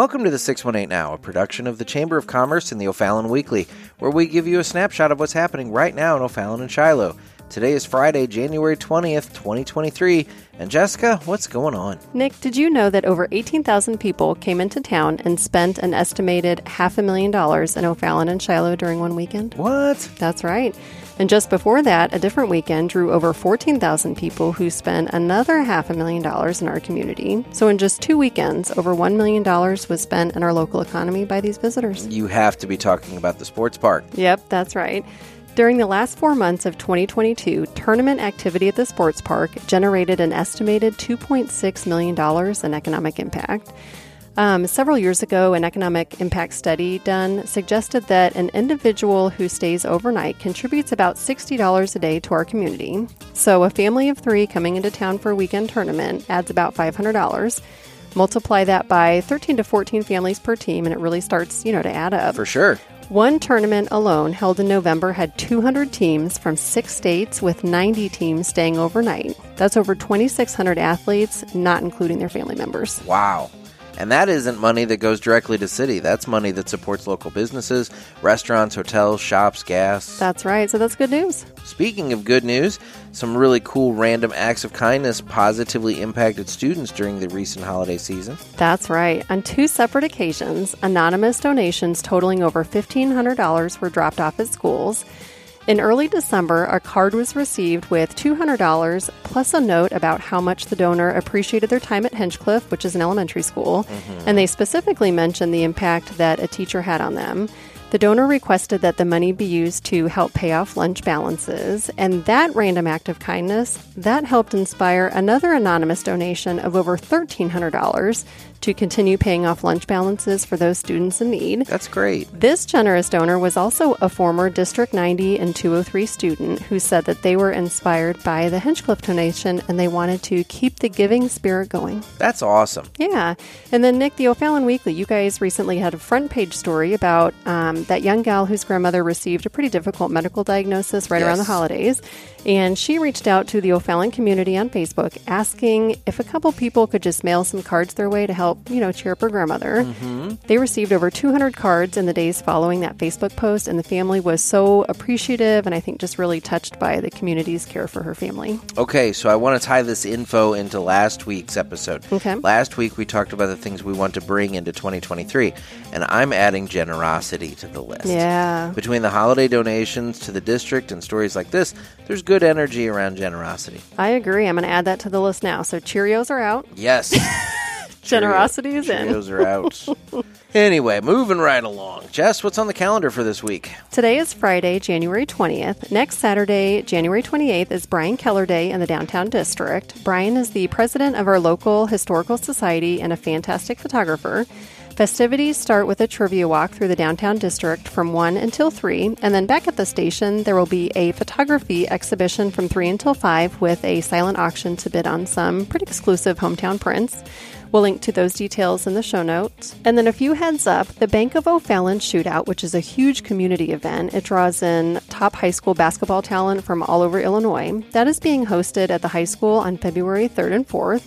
Welcome to the 618 Now, a production of the Chamber of Commerce and the O'Fallon Weekly, where we give you a snapshot of what's happening right now in O'Fallon and Shiloh. Today is Friday, January 20th, 2023. And Jessica, what's going on? Nick, did you know that over 18,000 people came into town and spent an estimated half a million dollars in O'Fallon and Shiloh during one weekend? What? That's right. And just before that, a different weekend drew over 14,000 people who spent another half a million dollars in our community. So in just two weekends, over $1 million was spent in our local economy by these visitors. You have to be talking about the sports park. Yep, that's right. During the last four months of 2022, tournament activity at the sports park generated an estimated $2.6 million in economic impact. Um, several years ago, an economic impact study done suggested that an individual who stays overnight contributes about $60 a day to our community. So, a family of three coming into town for a weekend tournament adds about $500. Multiply that by 13 to 14 families per team, and it really starts, you know, to add up. For sure. One tournament alone, held in November, had 200 teams from six states with 90 teams staying overnight. That's over 2,600 athletes, not including their family members. Wow. And that isn't money that goes directly to city. That's money that supports local businesses, restaurants, hotels, shops, gas. That's right. So that's good news. Speaking of good news, some really cool random acts of kindness positively impacted students during the recent holiday season. That's right. On two separate occasions, anonymous donations totaling over $1,500 were dropped off at schools. In early December, a card was received with $200 plus a note about how much the donor appreciated their time at Hinchcliffe, which is an elementary school, mm-hmm. and they specifically mentioned the impact that a teacher had on them. The donor requested that the money be used to help pay off lunch balances, and that random act of kindness that helped inspire another anonymous donation of over $1300 to continue paying off lunch balances for those students in need. That's great. This generous donor was also a former District 90 and 203 student who said that they were inspired by the Hinchcliffe donation and they wanted to keep the giving spirit going. That's awesome. Yeah. And then, Nick, the O'Fallon Weekly, you guys recently had a front page story about um, that young gal whose grandmother received a pretty difficult medical diagnosis right yes. around the holidays. And she reached out to the O'Fallon community on Facebook asking if a couple people could just mail some cards their way to help, you know, cheer up her grandmother. Mm-hmm. They received over 200 cards in the days following that Facebook post, and the family was so appreciative and I think just really touched by the community's care for her family. Okay, so I want to tie this info into last week's episode. Okay. Last week we talked about the things we want to bring into 2023, and I'm adding generosity to the list. Yeah. Between the holiday donations to the district and stories like this, there's good energy around generosity. I agree. I'm going to add that to the list now. So Cheerios are out. Yes. Generosity is in. Cheerios are out. anyway, moving right along. Jess, what's on the calendar for this week? Today is Friday, January 20th. Next Saturday, January 28th, is Brian Keller Day in the Downtown District. Brian is the president of our local historical society and a fantastic photographer. Festivities start with a trivia walk through the downtown district from 1 until 3, and then back at the station, there will be a photography exhibition from 3 until 5 with a silent auction to bid on some pretty exclusive hometown prints. We'll link to those details in the show notes. And then a few heads up the Bank of O'Fallon Shootout, which is a huge community event. It draws in top high school basketball talent from all over Illinois. That is being hosted at the high school on February 3rd and 4th.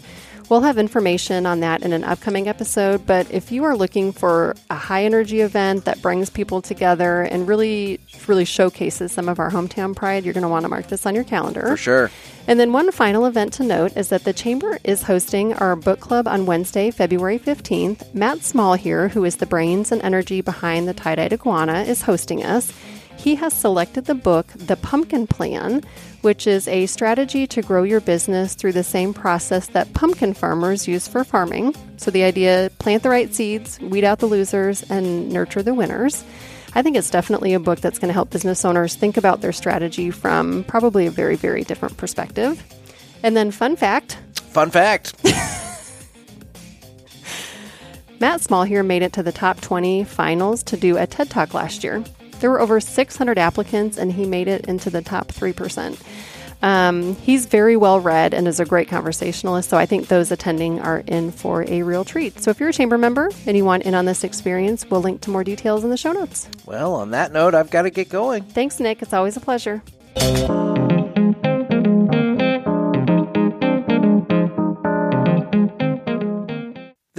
We'll have information on that in an upcoming episode, but if you are looking for a high energy event that brings people together and really really showcases some of our hometown pride, you're going to want to mark this on your calendar. For sure. And then one final event to note is that the Chamber is hosting our book club on Wednesday, February 15th. Matt Smallheer, who is the brains and energy behind the Tye-Dyed Iguana, is hosting us. He has selected the book The Pumpkin Plan, which is a strategy to grow your business through the same process that pumpkin farmers use for farming. So the idea plant the right seeds, weed out the losers, and nurture the winners. I think it's definitely a book that's going to help business owners think about their strategy from probably a very, very different perspective. And then, fun fact Fun fact. Matt Smallheer made it to the top 20 finals to do a TED Talk last year. There were over 600 applicants, and he made it into the top 3%. Um, he's very well read and is a great conversationalist, so I think those attending are in for a real treat. So if you're a chamber member and you want in on this experience, we'll link to more details in the show notes. Well, on that note, I've got to get going. Thanks, Nick. It's always a pleasure.